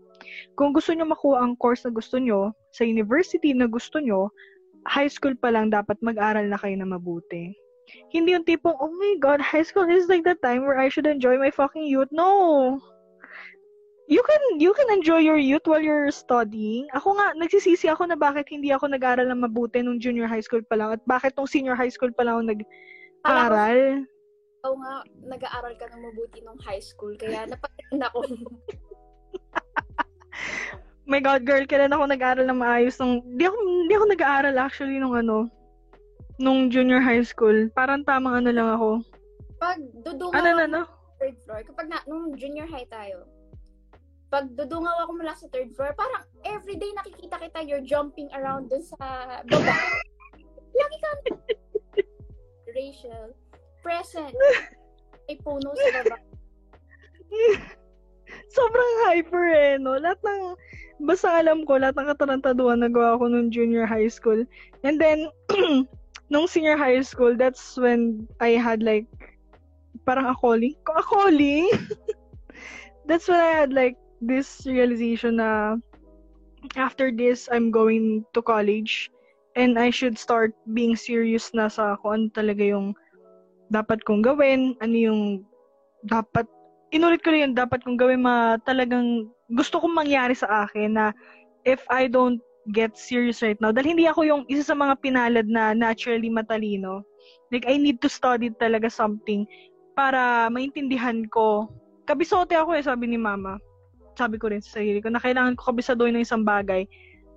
Kung gusto nyo makuha ang course na gusto nyo, sa university na gusto nyo, high school pa lang dapat mag-aral na kayo na mabuti. Hindi yung tipong, oh my God, high school is like the time where I should enjoy my fucking youth. No! You can you can enjoy your youth while you're studying. Ako nga, nagsisisi ako na bakit hindi ako nag-aral na mabuti nung junior high school pa lang at bakit nung senior high school pa lang ako nag-aral. Ikaw nga, nag-aaral ka ng mabuti nung high school, kaya napaganda ako. My God, girl, kailan ako nag-aaral na maayos nung... Di ako, di ako nag-aaral actually nung ano, nung junior high school. Parang tamang ano lang ako. Pag dudungaw ano, ano, ano? third floor, kapag na, nung junior high tayo, pag dudungaw ako mula sa third floor, parang everyday nakikita kita, you're jumping around dun sa baba. Lagi ka Rachel, present. May puno sa baba. sobrang hyper eh, no? Lahat ng, basta alam ko, lahat ng katarantaduhan nagawa ko nung junior high school. And then, nung senior high school, that's when I had like, parang a calling. A calling? that's when I had like, this realization na, after this, I'm going to college. And I should start being serious na sa kung ano talaga yung dapat kong gawin, ano yung dapat inulit ko rin dapat kong gawin ma talagang gusto kong mangyari sa akin na if I don't get serious right now, dahil hindi ako yung isa sa mga pinalad na naturally matalino. Like, I need to study talaga something para maintindihan ko. Kabisote ako eh, sabi ni mama. Sabi ko rin sa sarili ko na kailangan ko kabisadoy ng isang bagay.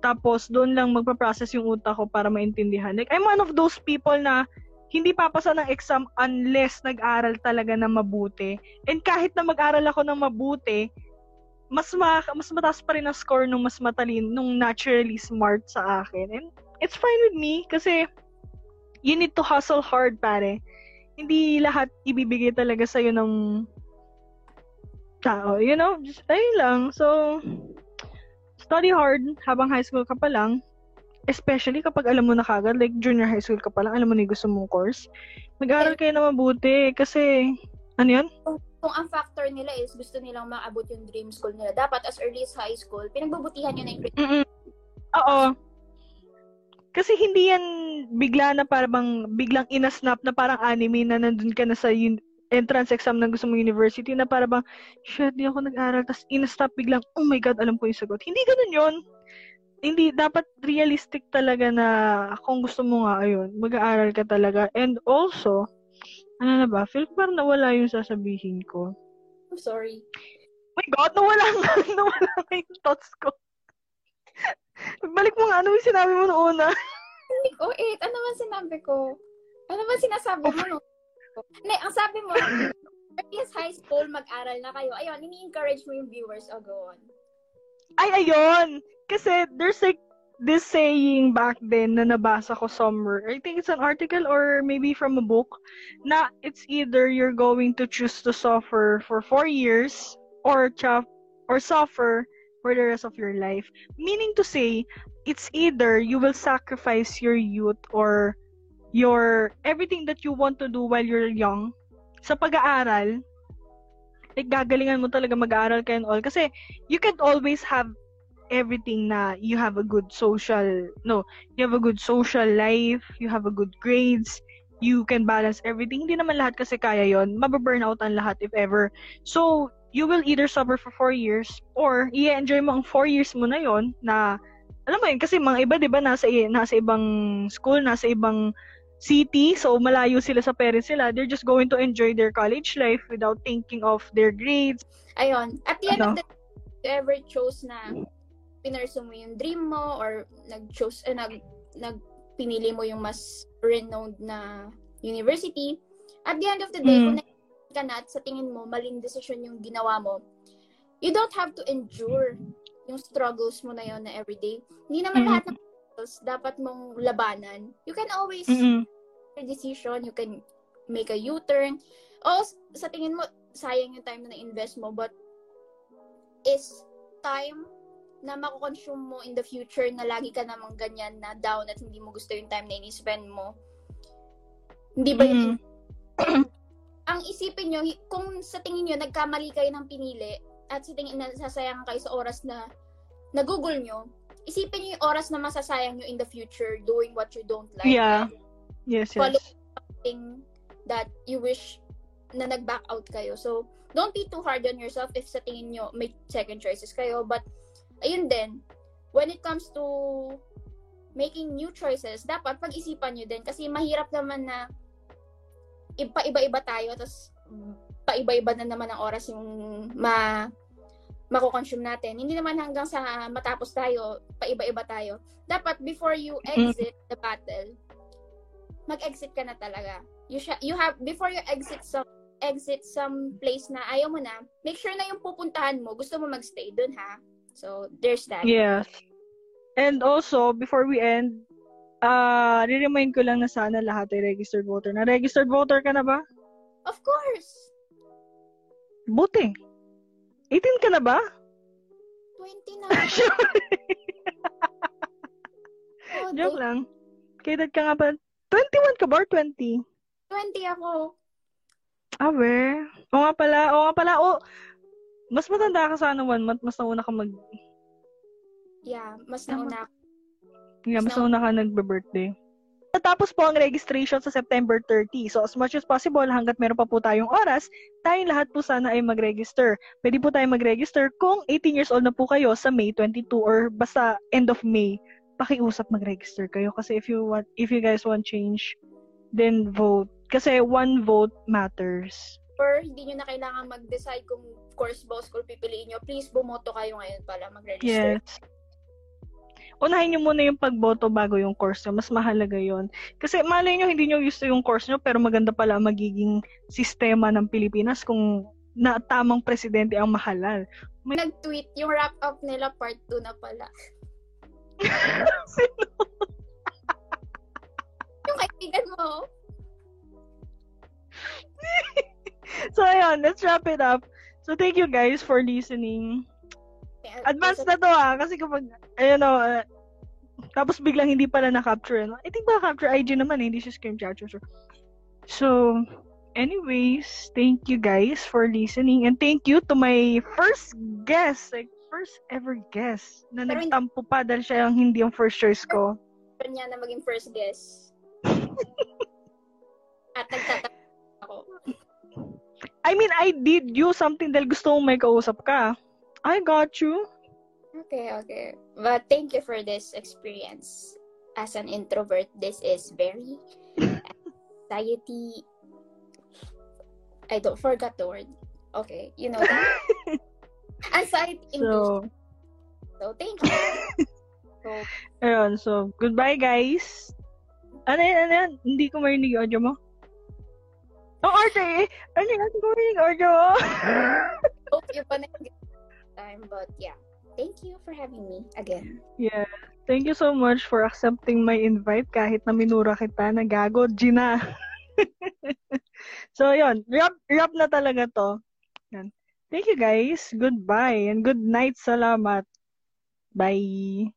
Tapos, doon lang magpa-process yung utak ko para maintindihan. Like, I'm one of those people na hindi papasa ng exam unless nag-aral talaga na mabuti. And kahit na mag-aral ako ng mabuti, mas ma mas mataas pa rin ang score nung mas matalino, nung naturally smart sa akin. And it's fine with me kasi you need to hustle hard, pare. Hindi lahat ibibigay talaga sa'yo ng tao. You know, just, ayun lang. So, study hard habang high school ka pa lang especially kapag alam mo na kagad, like junior high school ka pa lang, alam mo na yung gusto mong course, mag-aaral kayo na mabuti kasi, ano yan? Kung ang factor nila is gusto nilang maabot yung dream school nila, dapat as early as high school, pinagbubutihan nyo na yung mm Oo. Kasi hindi yan bigla na parang biglang inasnap na parang anime na nandun ka na sa un- entrance exam ng gusto mong university na parang shit, di ako nag-aral. Tapos inastop biglang, oh my God, alam ko yung sagot. Hindi ganun yon hindi dapat realistic talaga na kung gusto mo nga ayun, mag-aaral ka talaga. And also, ano na ba? Feel ko parang nawala yung sasabihin ko. I'm sorry. Oh my God, nawala nga, nawala nga yung thoughts ko. Balik mo nga, ano yung sinabi mo noon una? Hindi ko, eh, ano man sinabi ko? Ano man sinasabi mo noon? Hindi, ang sabi mo, earliest high school, mag-aral na kayo. Ayun, ini-encourage mo yung viewers. Oh, go on. Ay, ayun! Kasi there's like this saying back then na nabasa ko somewhere. I think it's an article or maybe from a book na it's either you're going to choose to suffer for four years or cha- or suffer for the rest of your life. Meaning to say, it's either you will sacrifice your youth or your everything that you want to do while you're young sa pag-aaral like gagalingan mo talaga mag-aaral ka all kasi you can always have everything na you have a good social no you have a good social life you have a good grades you can balance everything. Hindi naman lahat kasi kaya yon mababurn out ang lahat if ever. So you will either suffer for four years or i-enjoy mo ang four years mo na yon na alam mo yun kasi mga iba 'di ba nasa nasa ibang school nasa ibang city so malayo sila sa parents nila. They're just going to enjoy their college life without thinking of their grades. Ayun. At the end Ano? of the ever chose na pinursu mo yung dream mo or nag-chose, eh, nag, nag, pinili mo yung mas renowned na university, at the end of the day, Mm. kung ka na at sa tingin mo, maling decision yung ginawa mo, you don't have to endure yung struggles mo na yon na everyday. Hindi naman Mm. lahat ng struggles dapat mong labanan. You can always Mm-mm. your decision, you can make a U-turn. O, sa tingin mo, sayang yung time na na-invest mo, but is time na mako-consume mo in the future na lagi ka namang ganyan na down at hindi mo gusto yung time na ini-spend mo. Hindi ba yun? Mm. Ang isipin nyo, kung sa tingin nyo, nagkamali kayo ng pinili at sa tingin na sasayang kayo sa oras na nagugol nyo, isipin nyo yung oras na masasayang nyo in the future doing what you don't like. Yeah. Yes, Follow yes. something that you wish na nag-back out kayo. So, don't be too hard on yourself if sa tingin nyo may second choices kayo. But, ayun din, when it comes to making new choices, dapat pag-isipan nyo din. Kasi mahirap naman na iba-iba-iba tayo, tapos paiba-iba na naman ang oras yung ma mako-consume natin. Hindi naman hanggang sa matapos tayo, paiba-iba tayo. Dapat before you exit the battle, mag-exit ka na talaga. You sh- you have before you exit some exit some place na ayaw mo na, make sure na yung pupuntahan mo, gusto mo magstay dun ha. So, there's that. Yes. And also, before we end, ah, re-remind ko lang na sana lahat ay registered voter. Na registered voter ka na ba? Of course. Buti. 18 ka na ba? 20 na. Oh, Joke dude. lang. Kailan ka nga ba? 21 ka ba or 20? 20 ako. Ah, we. Oo nga pala. Oo nga pala. Oh, mas matanda ka sana one month. Mas nauna ka mag... Yeah, mas nauna ako. Yeah, mas nauna ka nagbe-birthday. Natapos po ang registration sa September 30. So, as much as possible, hanggat meron pa po tayong oras, tayong lahat po sana ay mag-register. Pwede po tayo mag-register kung 18 years old na po kayo sa May 22 or basta end of May. Pakiusap mag-register kayo kasi if you want if you guys want change, then vote. Kasi one vote matters. Or hindi nyo na kailangan mag-decide kung course ba o school pipiliin nyo. Please, bumoto kayo ngayon para mag-register. Yes. Unahin nyo muna yung pagboto bago yung course nyo. Mas mahalaga yon Kasi malay nyo, hindi nyo gusto yung course nyo, pero maganda pala magiging sistema ng Pilipinas kung na tamang presidente ang mahalal. Nag-tweet, yung wrap-up nila part 2 na pala. Sino? Yung kaibigan mo. Ayun, let's wrap it up. So, thank you guys for listening. Advance na to ah, kasi kapag, ayun o, uh, tapos biglang hindi pala na-capture. I think ba capture IG naman, eh, hindi siya screen capture. So, so, anyways, thank you guys for listening and thank you to my first guest, like first ever guest na Pero nagtampo pa dahil siya yung hindi yung first choice ko. niya na maging first guest. At nagtatanong ako. I mean, I did you something dahil gusto mong may kausap ka. I got you. Okay, okay. But thank you for this experience. As an introvert, this is very anxiety. I don't forgot the word. Okay, you know that. anxiety induced. So, So thank you. So, ayun. So, goodbye guys. Ano yan, ano yan? Hindi ko marinig audio mo. Oh! Ano yan? Hindi ko marinig yung audio mo. hope you connect time. But yeah, thank you for having me again. yeah. Thank you so much for accepting my invite kahit na minura kita na gago, Gina. so, yon Wrap, wrap na talaga to. Yan. Thank you guys. Goodbye and good night. Salamat. Bye.